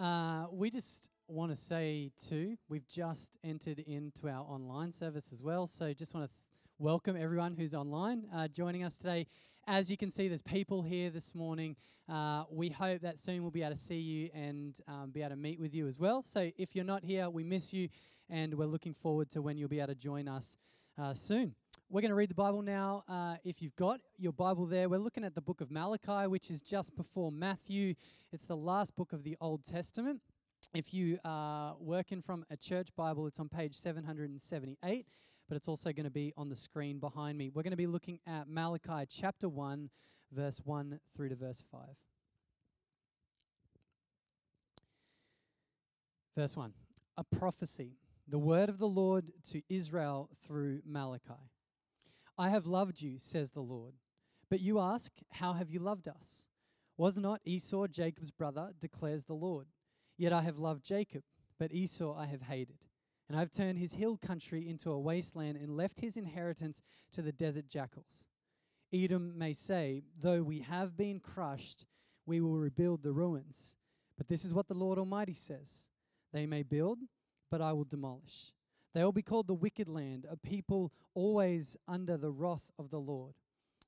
Uh, we just want to say, too, we've just entered into our online service as well. So just want to th- welcome everyone who's online uh, joining us today. As you can see, there's people here this morning. Uh, we hope that soon we'll be able to see you and um, be able to meet with you as well. So if you're not here, we miss you and we're looking forward to when you'll be able to join us uh, soon. We're going to read the Bible now. Uh, if you've got your Bible there, we're looking at the book of Malachi, which is just before Matthew. It's the last book of the Old Testament. If you are working from a church Bible, it's on page 778, but it's also going to be on the screen behind me. We're going to be looking at Malachi chapter 1, verse 1 through to verse 5. Verse 1 A prophecy, the word of the Lord to Israel through Malachi. I have loved you, says the Lord. But you ask, How have you loved us? Was not Esau Jacob's brother, declares the Lord? Yet I have loved Jacob, but Esau I have hated. And I have turned his hill country into a wasteland and left his inheritance to the desert jackals. Edom may say, Though we have been crushed, we will rebuild the ruins. But this is what the Lord Almighty says They may build, but I will demolish. They will be called the wicked land, a people always under the wrath of the Lord.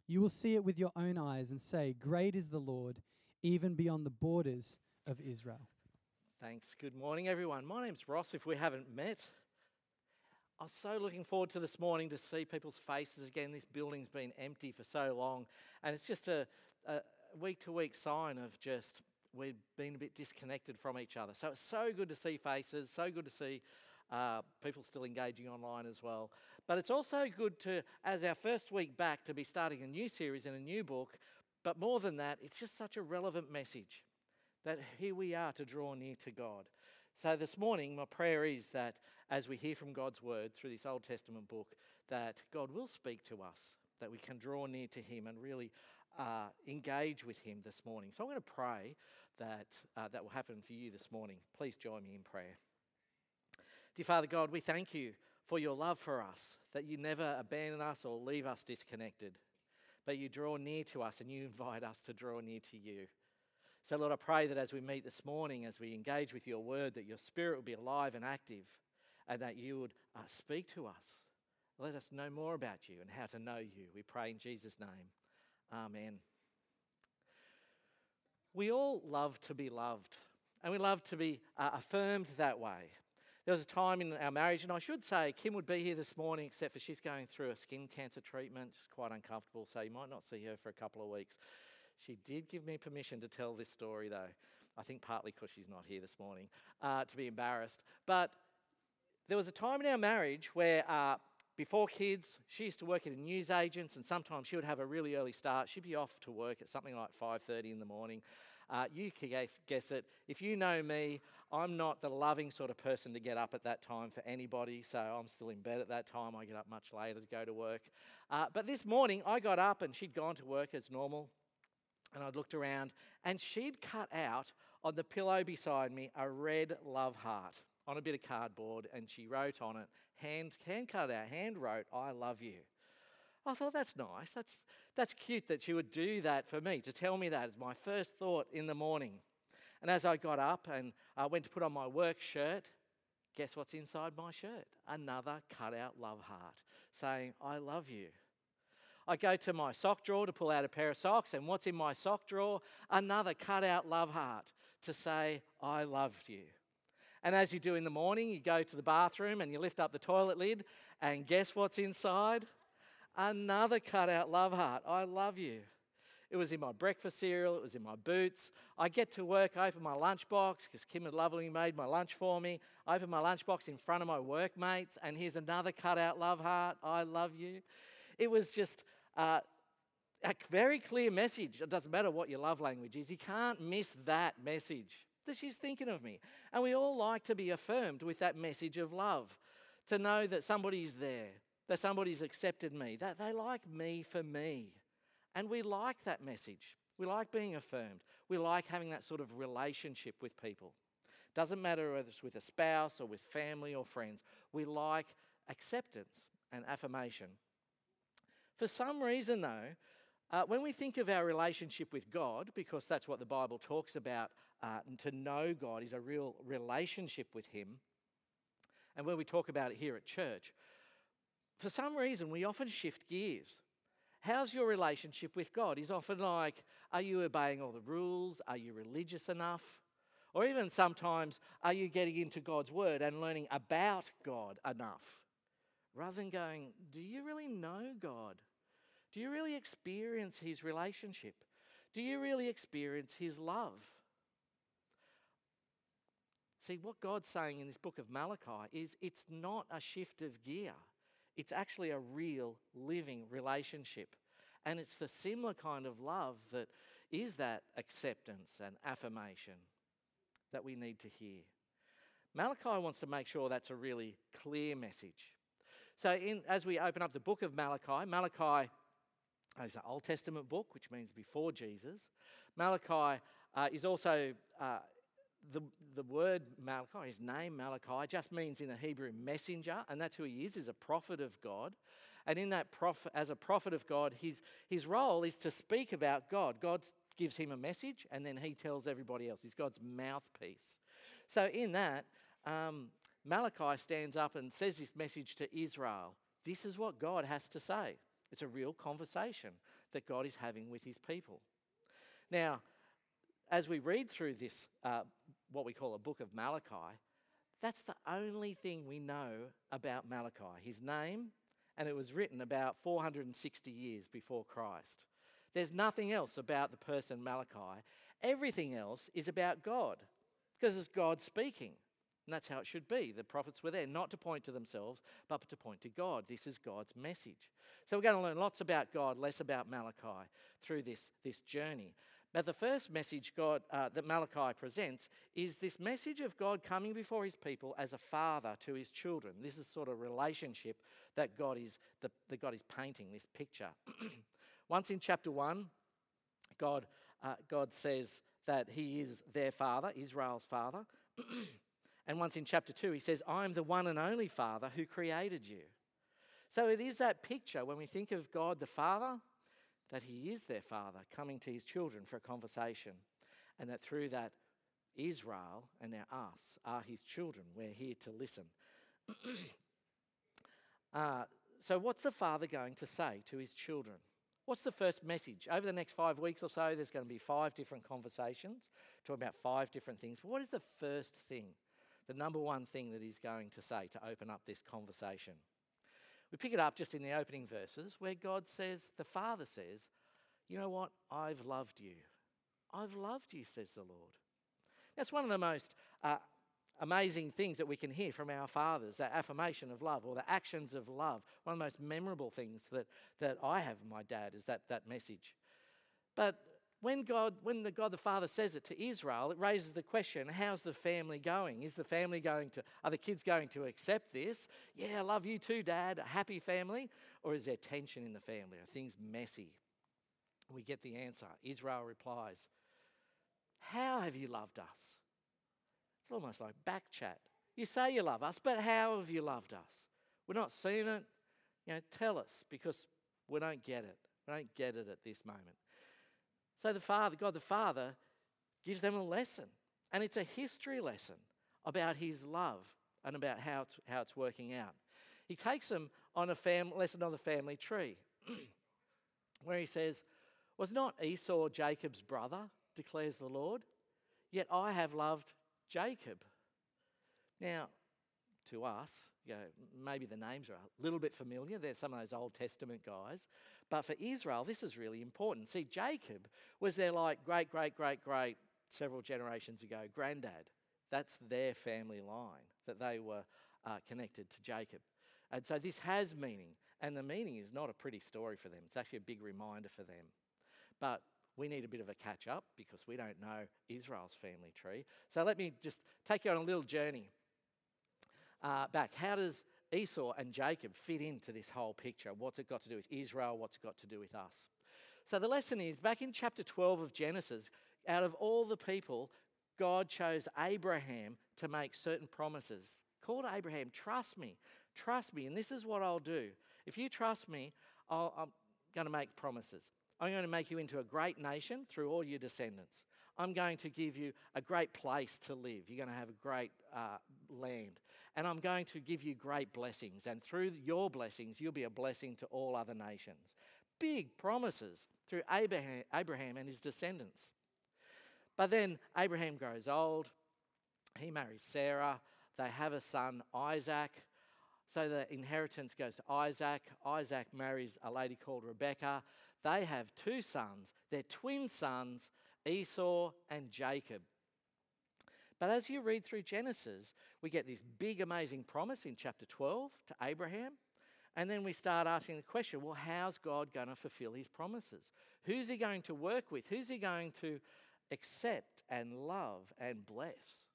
You will see it with your own eyes and say, Great is the Lord, even beyond the borders of Israel. Thanks. Good morning, everyone. My name's Ross, if we haven't met. I was so looking forward to this morning to see people's faces again. This building's been empty for so long, and it's just a week to week sign of just we've been a bit disconnected from each other. So it's so good to see faces, so good to see uh, people still engaging online as well. But it's also good to, as our first week back, to be starting a new series and a new book. But more than that, it's just such a relevant message that here we are to draw near to God. So this morning, my prayer is that as we hear from God's word through this Old Testament book, that God will speak to us, that we can draw near to Him and really uh, engage with Him this morning. So I'm going to pray that uh, that will happen for you this morning. Please join me in prayer. Dear Father God, we thank you for your love for us, that you never abandon us or leave us disconnected, but you draw near to us and you invite us to draw near to you. So, Lord, I pray that as we meet this morning, as we engage with your word, that your spirit will be alive and active and that you would uh, speak to us. Let us know more about you and how to know you. We pray in Jesus' name. Amen. We all love to be loved, and we love to be uh, affirmed that way. There was a time in our marriage, and I should say Kim would be here this morning, except for she's going through a skin cancer treatment. She's quite uncomfortable, so you might not see her for a couple of weeks. She did give me permission to tell this story, though. I think partly because she's not here this morning, uh, to be embarrassed. But there was a time in our marriage where uh, before kids, she used to work at a news agent, and sometimes she would have a really early start. She'd be off to work at something like 5:30 in the morning. Uh, you can guess, guess it. If you know me, I'm not the loving sort of person to get up at that time for anybody, so I'm still in bed at that time. I get up much later to go to work. Uh, but this morning, I got up and she'd gone to work as normal. And I'd looked around, and she'd cut out on the pillow beside me a red love heart on a bit of cardboard, and she wrote on it, hand, hand cut out, hand wrote, I love you. I thought that's nice. That's, that's cute that she would do that for me, to tell me that as my first thought in the morning. And as I got up and I went to put on my work shirt, guess what's inside my shirt? Another cut out love heart saying, I love you. I go to my sock drawer to pull out a pair of socks, and what's in my sock drawer? Another cut out love heart to say, I love you. And as you do in the morning, you go to the bathroom and you lift up the toilet lid, and guess what's inside? Another cutout love heart. I love you. It was in my breakfast cereal, it was in my boots. I get to work, I open my lunchbox because Kim had lovingly made my lunch for me. I open my lunchbox in front of my workmates, and here's another cutout love heart. I love you. It was just uh, a very clear message. It doesn't matter what your love language is, you can't miss that message that she's thinking of me. And we all like to be affirmed with that message of love. to know that somebody's there, that somebody's accepted me, that they like me for me. And we like that message. We like being affirmed. We like having that sort of relationship with people. Doesn't matter whether it's with a spouse or with family or friends, we like acceptance and affirmation. For some reason, though, uh, when we think of our relationship with God, because that's what the Bible talks about, uh, to know God is a real relationship with Him, and when we talk about it here at church, for some reason we often shift gears. How's your relationship with God? Is often like, are you obeying all the rules? Are you religious enough? Or even sometimes, are you getting into God's word and learning about God enough? Rather than going, do you really know God? Do you really experience His relationship? Do you really experience His love? See, what God's saying in this book of Malachi is it's not a shift of gear, it's actually a real living relationship. And it's the similar kind of love that is that acceptance and affirmation that we need to hear. Malachi wants to make sure that's a really clear message. So, in, as we open up the book of Malachi, Malachi is an Old Testament book, which means before Jesus. Malachi uh, is also uh, the, the word Malachi, his name Malachi, just means in the Hebrew messenger, and that's who he is, is a prophet of God. And in that prophet, as a prophet of God, his, his role is to speak about God. God gives him a message, and then he tells everybody else. He's God's mouthpiece. So in that, um, Malachi stands up and says this message to Israel. This is what God has to say. It's a real conversation that God is having with his people. Now, as we read through this, uh, what we call a book of Malachi, that's the only thing we know about Malachi. His name, and it was written about 460 years before Christ. There's nothing else about the person Malachi. Everything else is about God, because it's God speaking. And that's how it should be. The prophets were there not to point to themselves, but to point to God. This is God's message. So we're going to learn lots about God, less about Malachi through this, this journey. But the first message God, uh, that Malachi presents is this message of God coming before his people as a father to his children. This is sort of relationship that God is, the, that God is painting, this picture. Once in chapter 1, God, uh, God says that he is their father, Israel's father. and once in chapter 2, he says, I'm the one and only father who created you. So it is that picture when we think of God the Father, that He is their Father coming to His children for a conversation, and that through that, Israel and now us are His children. We're here to listen. uh, so, what's the Father going to say to His children? What's the first message? Over the next five weeks or so, there's going to be five different conversations, talking about five different things. But what is the first thing, the number one thing that he's going to say to open up this conversation? We pick it up just in the opening verses where God says, the Father says, You know what? I've loved you. I've loved you, says the Lord. That's one of the most uh, amazing things that we can hear from our fathers that affirmation of love or the actions of love. One of the most memorable things that, that I have in my dad is that, that message. But when God, when the God the Father says it to Israel, it raises the question: How's the family going? Is the family going to? Are the kids going to accept this? Yeah, I love you too, Dad. A happy family, or is there tension in the family? Are things messy? We get the answer. Israel replies, "How have you loved us?" It's almost like back chat. You say you love us, but how have you loved us? We're not seeing it. You know, tell us because we don't get it. We don't get it at this moment. So the Father, God the Father, gives them a lesson. And it's a history lesson about his love and about how it's, how it's working out. He takes them on a fam- lesson on the family tree, where he says, Was not Esau Jacob's brother, declares the Lord? Yet I have loved Jacob. Now, to us, you know, maybe the names are a little bit familiar. They're some of those Old Testament guys. But for Israel, this is really important. See, Jacob was their like great, great, great, great several generations ago granddad. That's their family line that they were uh, connected to Jacob. And so this has meaning. And the meaning is not a pretty story for them, it's actually a big reminder for them. But we need a bit of a catch up because we don't know Israel's family tree. So let me just take you on a little journey uh, back. How does Esau and Jacob fit into this whole picture. What's it got to do with Israel? What's it got to do with us? So the lesson is back in chapter 12 of Genesis, out of all the people, God chose Abraham to make certain promises. Called Abraham, trust me, trust me, and this is what I'll do. If you trust me, i am going to make promises. I'm going to make you into a great nation through all your descendants. I'm going to give you a great place to live. You're going to have a great uh, land. And I'm going to give you great blessings. And through your blessings, you'll be a blessing to all other nations. Big promises through Abraham, Abraham and his descendants. But then Abraham grows old. He marries Sarah. They have a son, Isaac. So the inheritance goes to Isaac. Isaac marries a lady called Rebecca. They have two sons. They're twin sons, Esau and Jacob. But as you read through Genesis, we get this big, amazing promise in chapter 12 to Abraham. And then we start asking the question well, how's God going to fulfill his promises? Who's he going to work with? Who's he going to accept and love and bless?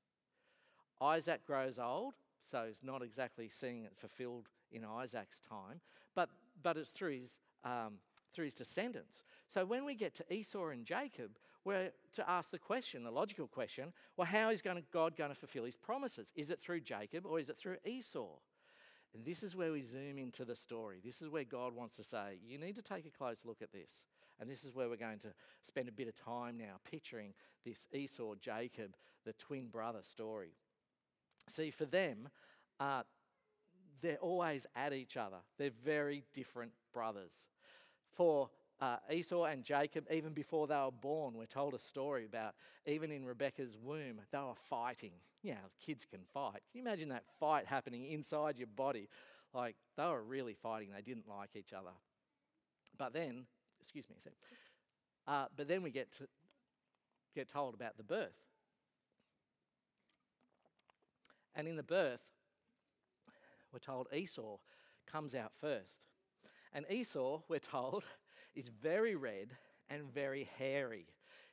Isaac grows old, so he's not exactly seeing it fulfilled in Isaac's time, but, but it's through his, um, through his descendants. So when we get to Esau and Jacob, we're to ask the question, the logical question well, how is God going to fulfill his promises? Is it through Jacob or is it through Esau? And this is where we zoom into the story. This is where God wants to say, you need to take a close look at this. And this is where we're going to spend a bit of time now picturing this Esau Jacob, the twin brother story. See, for them, uh, they're always at each other, they're very different brothers. For uh, Esau and Jacob, even before they were born, we're told a story about even in Rebecca's womb, they were fighting. Yeah, kids can fight. Can you imagine that fight happening inside your body? Like they were really fighting, they didn't like each other. But then, excuse me a sec, uh, but then we get to get told about the birth. And in the birth, we're told Esau comes out first. And Esau, we're told, is very red and very hairy.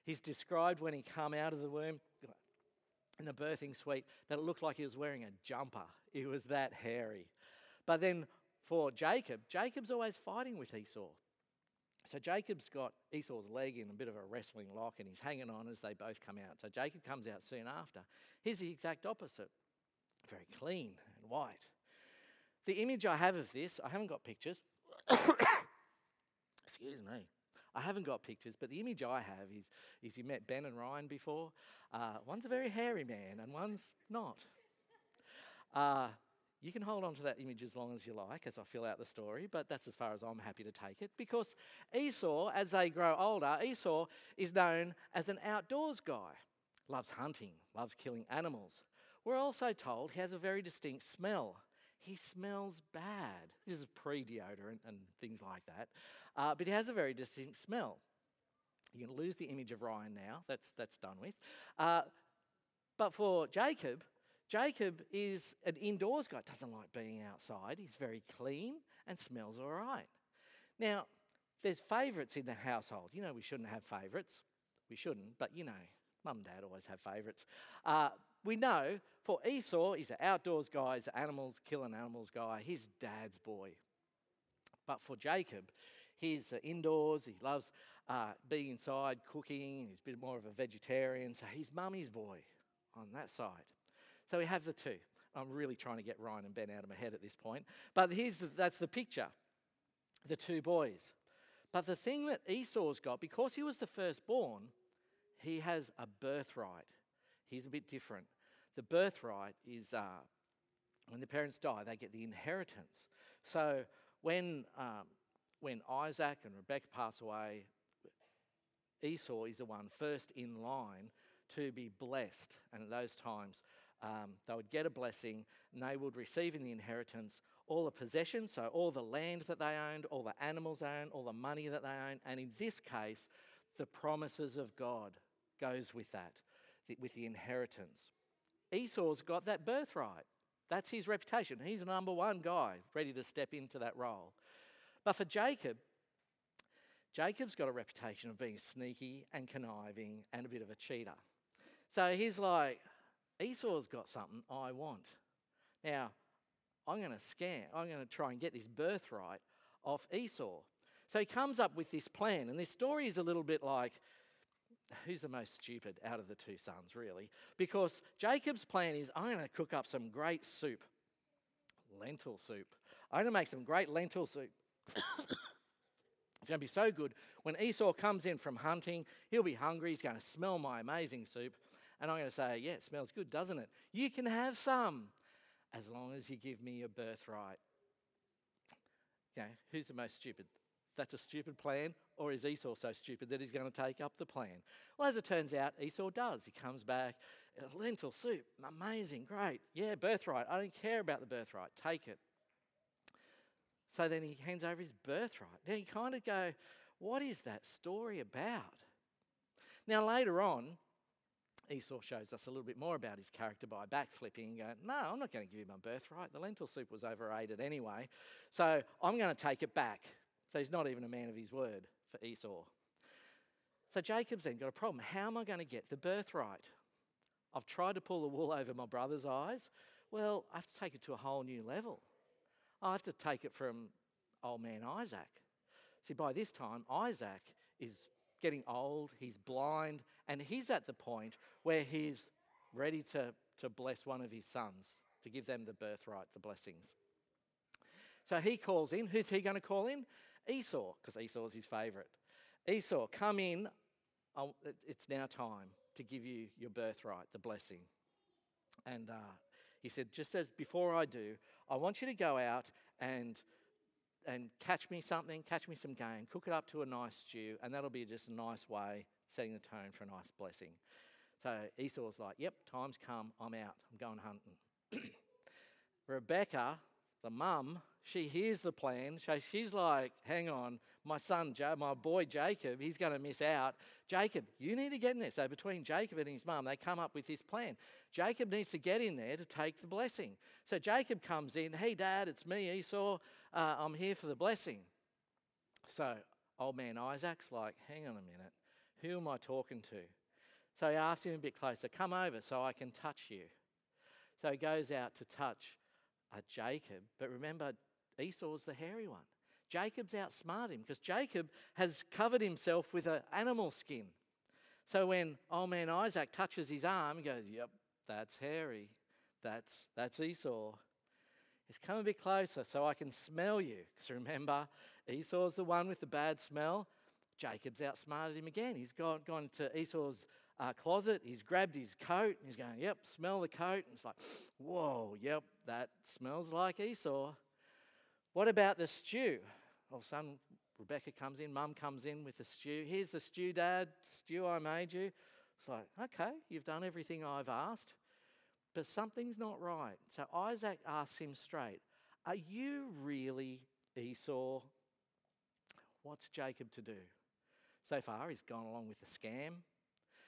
He's described when he come out of the womb in the birthing suite that it looked like he was wearing a jumper. He was that hairy. But then for Jacob, Jacob's always fighting with Esau. So Jacob's got Esau's leg in a bit of a wrestling lock and he's hanging on as they both come out. So Jacob comes out soon after. He's the exact opposite very clean and white. The image I have of this, I haven't got pictures. Excuse me. I haven't got pictures, but the image I have is, is you met Ben and Ryan before. Uh, one's a very hairy man and one's not. Uh, you can hold on to that image as long as you like as I fill out the story, but that's as far as I'm happy to take it because Esau, as they grow older, Esau is known as an outdoors guy. Loves hunting, loves killing animals. We're also told he has a very distinct smell he smells bad. This is pre deodorant and things like that. Uh, but he has a very distinct smell. You can lose the image of Ryan now, that's, that's done with. Uh, but for Jacob, Jacob is an indoors guy, doesn't like being outside. He's very clean and smells all right. Now, there's favourites in the household. You know, we shouldn't have favourites. We shouldn't, but you know, mum and dad always have favourites. Uh, we know for Esau, he's an outdoors guy, he's an animals, killing animals guy, he's dad's boy. But for Jacob, he's indoors, he loves uh, being inside, cooking, he's a bit more of a vegetarian, so he's mummy's boy on that side. So we have the two. I'm really trying to get Ryan and Ben out of my head at this point. But here's the, that's the picture the two boys. But the thing that Esau's got, because he was the firstborn, he has a birthright. He's a bit different. The birthright is uh, when the parents die, they get the inheritance. So when, um, when Isaac and Rebecca pass away, Esau is the one first in line to be blessed. And at those times, um, they would get a blessing and they would receive in the inheritance all the possessions, so all the land that they owned, all the animals they owned, all the money that they owned, and in this case, the promises of God goes with that, with the inheritance. Esau's got that birthright. That's his reputation. He's the number one guy ready to step into that role. But for Jacob, Jacob's got a reputation of being sneaky and conniving and a bit of a cheater. So he's like, Esau's got something I want. Now, I'm going to scam, I'm going to try and get this birthright off Esau. So he comes up with this plan, and this story is a little bit like who's the most stupid out of the two sons, really? Because Jacob's plan is I'm going to cook up some great soup, lentil soup. I'm going to make some great lentil soup. it's going to be so good. When Esau comes in from hunting, he'll be hungry. He's going to smell my amazing soup. And I'm going to say, Yeah, it smells good, doesn't it? You can have some as long as you give me your birthright. Okay, who's the most stupid? That's a stupid plan, or is Esau so stupid that he's going to take up the plan? Well, as it turns out, Esau does. He comes back, lentil soup, amazing, great. Yeah, birthright. I don't care about the birthright. Take it. So then he hands over his birthright. Now you kind of go, what is that story about? Now, later on, Esau shows us a little bit more about his character by backflipping and going, No, I'm not going to give you my birthright. The lentil soup was overrated anyway. So I'm going to take it back. So he's not even a man of his word for Esau. So Jacob's then got a problem. How am I going to get the birthright? I've tried to pull the wool over my brother's eyes. Well, I have to take it to a whole new level. I have to take it from old man Isaac. See, by this time, Isaac is getting old, he's blind, and he's at the point where he's ready to, to bless one of his sons, to give them the birthright, the blessings. So he calls in. Who's he going to call in? Esau, because Esau is his favorite. Esau, come in. It's now time to give you your birthright, the blessing. And uh, he said, just as before I do, I want you to go out and and catch me something, catch me some game, cook it up to a nice stew, and that'll be just a nice way setting the tone for a nice blessing. So Esau's like, Yep, time's come, I'm out, I'm going hunting. Rebecca, the mum, she hears the plan. She's like, hang on, my son, my boy Jacob, he's going to miss out. Jacob, you need to get in there. So between Jacob and his mum, they come up with this plan. Jacob needs to get in there to take the blessing. So Jacob comes in, hey, dad, it's me, Esau. Uh, I'm here for the blessing. So old man Isaac's like, hang on a minute, who am I talking to? So he asks him a bit closer, come over so I can touch you. So he goes out to touch uh, Jacob. But remember, Esau's the hairy one. Jacob's outsmarted him because Jacob has covered himself with an animal skin. So when old man Isaac touches his arm, he goes, Yep, that's hairy. That's, that's Esau. He's come a bit closer so I can smell you. Because remember, Esau's the one with the bad smell. Jacob's outsmarted him again. He's gone, gone to Esau's uh, closet. He's grabbed his coat. And he's going, Yep, smell the coat. And it's like, Whoa, yep, that smells like Esau. What about the stew? Oh, of a sudden, Rebecca comes in, mum comes in with the stew. Here's the stew, dad, stew I made you. It's like, okay, you've done everything I've asked, but something's not right. So Isaac asks him straight, Are you really Esau? What's Jacob to do? So far, he's gone along with the scam.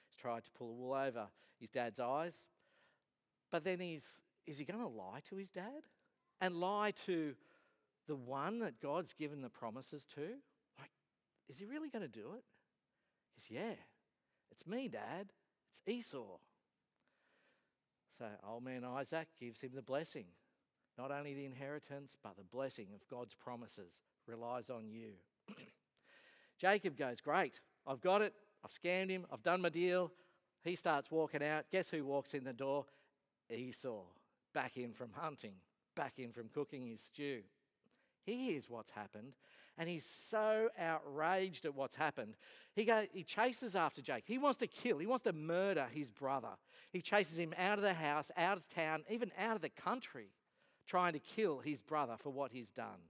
He's tried to pull the wool over his dad's eyes. But then he's, is he going to lie to his dad? And lie to the one that God's given the promises to? Like, is he really going to do it? He says, Yeah, it's me, Dad. It's Esau. So old man Isaac gives him the blessing. Not only the inheritance, but the blessing of God's promises relies on you. Jacob goes, Great, I've got it. I've scammed him. I've done my deal. He starts walking out. Guess who walks in the door? Esau, back in from hunting, back in from cooking his stew. He hears what's happened and he's so outraged at what's happened. He, go, he chases after Jake. He wants to kill, he wants to murder his brother. He chases him out of the house, out of town, even out of the country, trying to kill his brother for what he's done.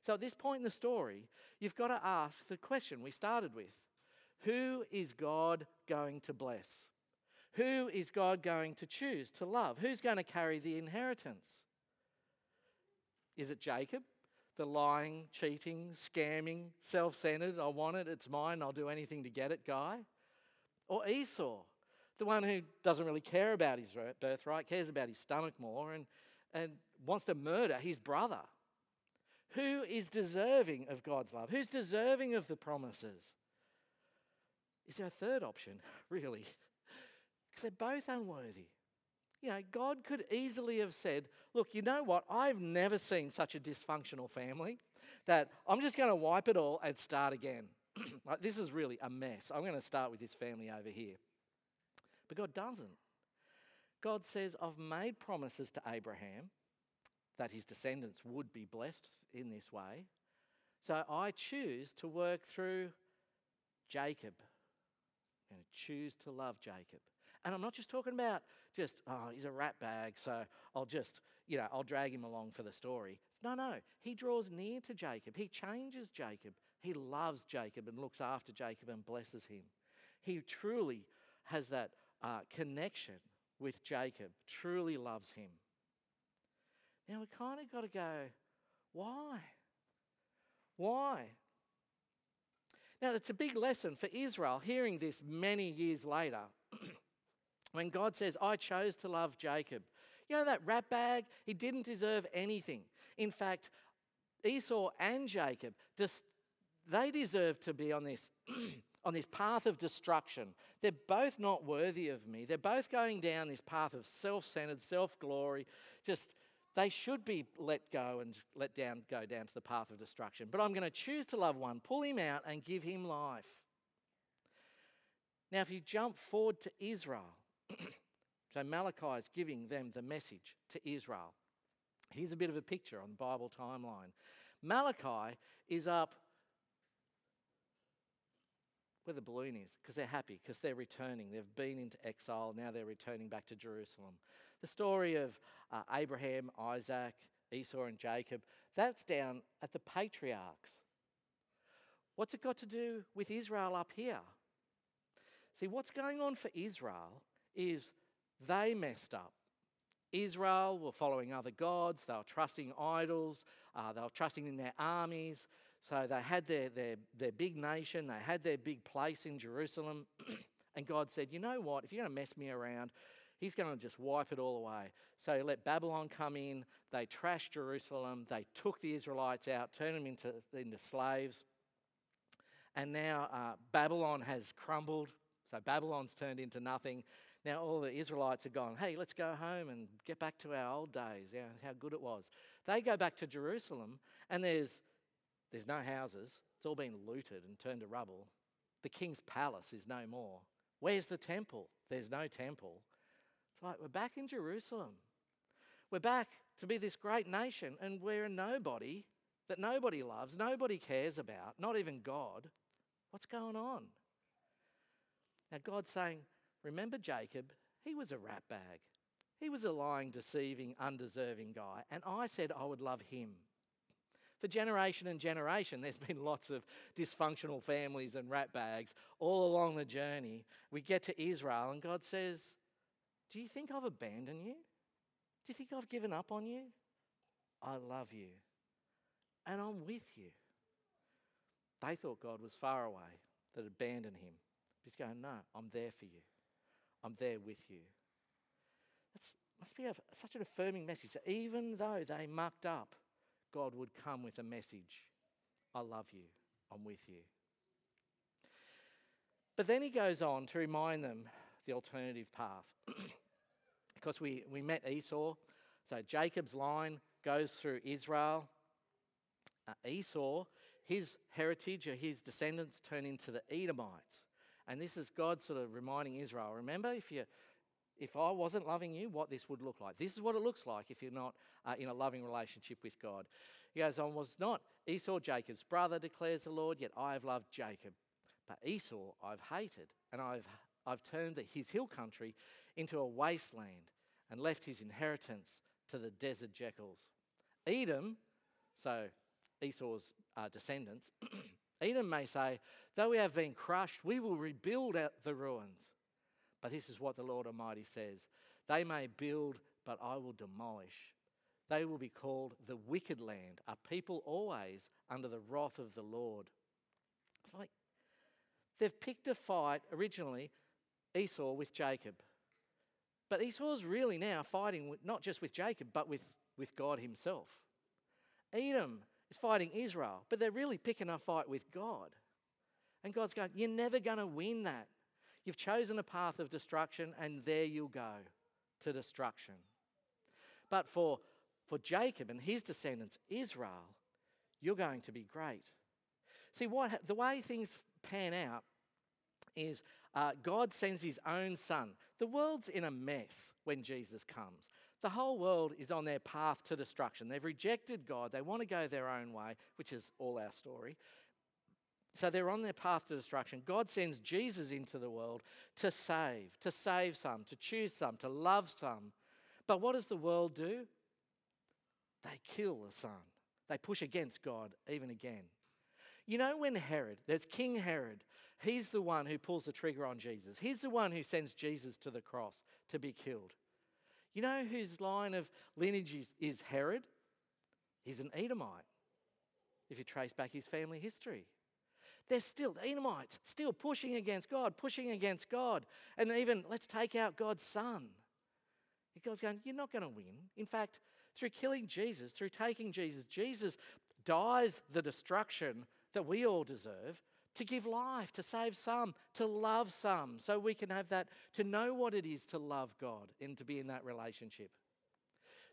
So at this point in the story, you've got to ask the question we started with Who is God going to bless? Who is God going to choose to love? Who's going to carry the inheritance? Is it Jacob, the lying, cheating, scamming, self centered, I want it, it's mine, I'll do anything to get it guy? Or Esau, the one who doesn't really care about his birthright, cares about his stomach more, and, and wants to murder his brother? Who is deserving of God's love? Who's deserving of the promises? Is there a third option, really? Because they're both unworthy. You know, God could easily have said, Look, you know what? I've never seen such a dysfunctional family that I'm just going to wipe it all and start again. like, this is really a mess. I'm going to start with this family over here. But God doesn't. God says, I've made promises to Abraham that his descendants would be blessed in this way. So I choose to work through Jacob. I'm going to choose to love Jacob. And I'm not just talking about just, oh, he's a rat bag, so I'll just, you know, I'll drag him along for the story. No, no. He draws near to Jacob. He changes Jacob. He loves Jacob and looks after Jacob and blesses him. He truly has that uh, connection with Jacob, truly loves him. Now we kind of got to go, why? Why? Now, it's a big lesson for Israel hearing this many years later when God says, I chose to love Jacob. You know, that rat bag, he didn't deserve anything. In fact, Esau and Jacob, they deserve to be on this, on this path of destruction. They're both not worthy of me. They're both going down this path of self centered, self glory. Just, they should be let go and let down, go down to the path of destruction. But I'm going to choose to love one, pull him out, and give him life. Now, if you jump forward to Israel, so Malachi is giving them the message to Israel. Here's a bit of a picture on the Bible timeline. Malachi is up where the balloon is because they're happy, because they're returning. They've been into exile, now they're returning back to Jerusalem. The story of uh, Abraham, Isaac, Esau, and Jacob, that's down at the patriarchs. What's it got to do with Israel up here? See, what's going on for Israel is they messed up. Israel were following other gods, they were trusting idols, uh, they were trusting in their armies. So they had their, their, their big nation, they had their big place in Jerusalem. and God said, You know what? If you're going to mess me around, He's going to just wipe it all away. So he let Babylon come in, they trashed Jerusalem, they took the Israelites out, turned them into, into slaves. And now uh, Babylon has crumbled. So Babylon's turned into nothing. Now all the Israelites are gone, hey, let's go home and get back to our old days, how good it was. They go back to Jerusalem and there's, there's no houses. It's all been looted and turned to rubble. The king's palace is no more. Where's the temple? There's no temple. It's like we're back in Jerusalem. We're back to be this great nation and we're a nobody that nobody loves, nobody cares about, not even God. What's going on? Now, God's saying, Remember Jacob? He was a rat bag. He was a lying, deceiving, undeserving guy. And I said I would love him. For generation and generation, there's been lots of dysfunctional families and rat bags all along the journey. We get to Israel, and God says, Do you think I've abandoned you? Do you think I've given up on you? I love you, and I'm with you. They thought God was far away, that abandoned him. He's going, No, I'm there for you. I'm there with you. That must be a, such an affirming message that even though they mucked up, God would come with a message I love you, I'm with you. But then he goes on to remind them the alternative path. because we, we met Esau. So Jacob's line goes through Israel. Uh, Esau, his heritage or his descendants turn into the Edomites. And this is God sort of reminding Israel remember, if, you, if I wasn't loving you, what this would look like. This is what it looks like if you're not uh, in a loving relationship with God. He goes on, was not Esau Jacob's brother, declares the Lord, yet I have loved Jacob. But Esau I've hated, and I've, I've turned his hill country into a wasteland and left his inheritance to the desert jackals. Edom, so Esau's uh, descendants, Edom may say, Though we have been crushed, we will rebuild out the ruins. But this is what the Lord Almighty says They may build, but I will demolish. They will be called the wicked land, a people always under the wrath of the Lord. It's like they've picked a fight originally, Esau with Jacob. But Esau's really now fighting not just with Jacob, but with, with God himself. Edom is fighting Israel, but they're really picking a fight with God. And God's going, You're never going to win that. You've chosen a path of destruction, and there you'll go. to destruction. But for, for Jacob and his descendants, Israel, you're going to be great. See, what, the way things pan out is uh, God sends his own son. The world's in a mess when Jesus comes. The whole world is on their path to destruction. They've rejected God. They want to go their own way, which is all our story. So they're on their path to destruction. God sends Jesus into the world to save, to save some, to choose some, to love some. But what does the world do? They kill the Son. They push against God even again. You know, when Herod, there's King Herod, he's the one who pulls the trigger on Jesus. He's the one who sends Jesus to the cross to be killed. You know whose line of lineage is, Herod? He's an Edomite, if you trace back his family history. They're still, the Edomites, still pushing against God, pushing against God. And even, let's take out God's son. God's going, You're not going to win. In fact, through killing Jesus, through taking Jesus, Jesus dies the destruction that we all deserve to give life, to save some, to love some, so we can have that, to know what it is to love God and to be in that relationship.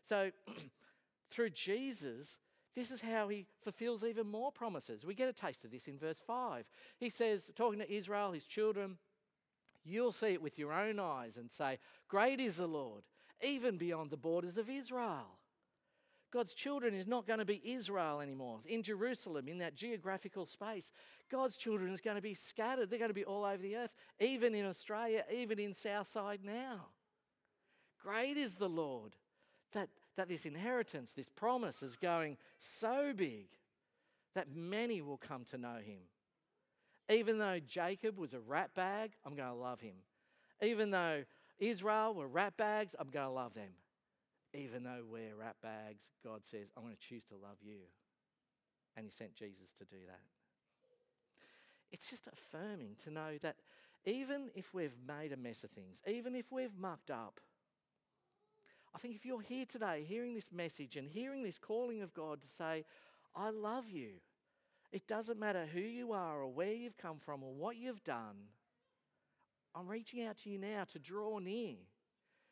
So, through Jesus, this is how he fulfills even more promises. We get a taste of this in verse 5. He says, talking to Israel, his children, you'll see it with your own eyes and say, Great is the Lord, even beyond the borders of Israel. God's children is not going to be Israel anymore. In Jerusalem, in that geographical space, God's children is going to be scattered. They're going to be all over the earth, even in Australia, even in Southside now. Great is the Lord that, that this inheritance, this promise is going so big that many will come to know him. Even though Jacob was a rat bag, I'm going to love him. Even though Israel were rat bags, I'm going to love them even though we're rat bags, God says, I'm going to choose to love you. And He sent Jesus to do that. It's just affirming to know that even if we've made a mess of things, even if we've mucked up, I think if you're here today hearing this message and hearing this calling of God to say, I love you, it doesn't matter who you are or where you've come from or what you've done. I'm reaching out to you now to draw near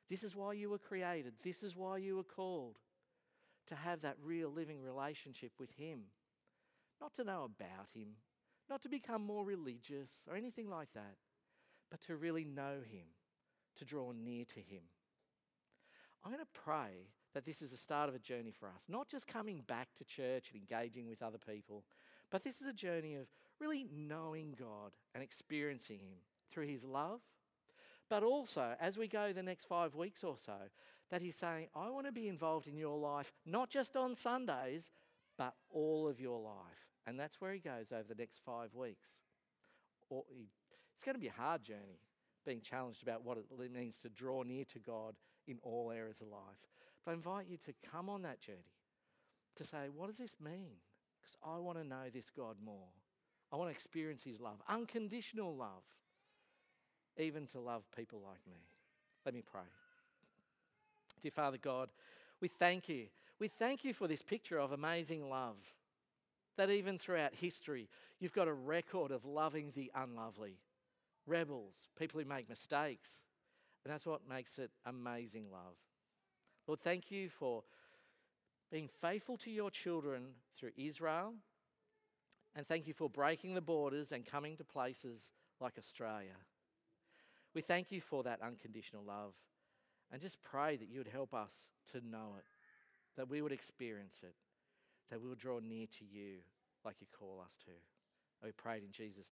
this is why you were created. This is why you were called to have that real living relationship with Him. Not to know about Him, not to become more religious or anything like that, but to really know Him, to draw near to Him. I'm going to pray that this is the start of a journey for us, not just coming back to church and engaging with other people, but this is a journey of really knowing God and experiencing Him through His love but also, as we go the next five weeks or so, that he's saying, I want to be involved in your life, not just on Sundays, but all of your life. And that's where he goes over the next five weeks. it's going to be a hard journey, being challenged about what it means to draw near to God in all areas of life. But I invite you to come on that journey to say, what does this mean? Because I want to know this God more. I want to experience his love, unconditional love even to love people like me. Let me pray. Dear Father God, we thank you. We thank you for this picture of amazing love. That even throughout history, you've got a record of loving the unlovely, rebels, people who make mistakes. And that's what makes it amazing love. Lord, thank you for being faithful to your children through Israel. And thank you for breaking the borders and coming to places like Australia. We thank you for that unconditional love and just pray that you would help us to know it, that we would experience it, that we would draw near to you like you call us to. We prayed in Jesus'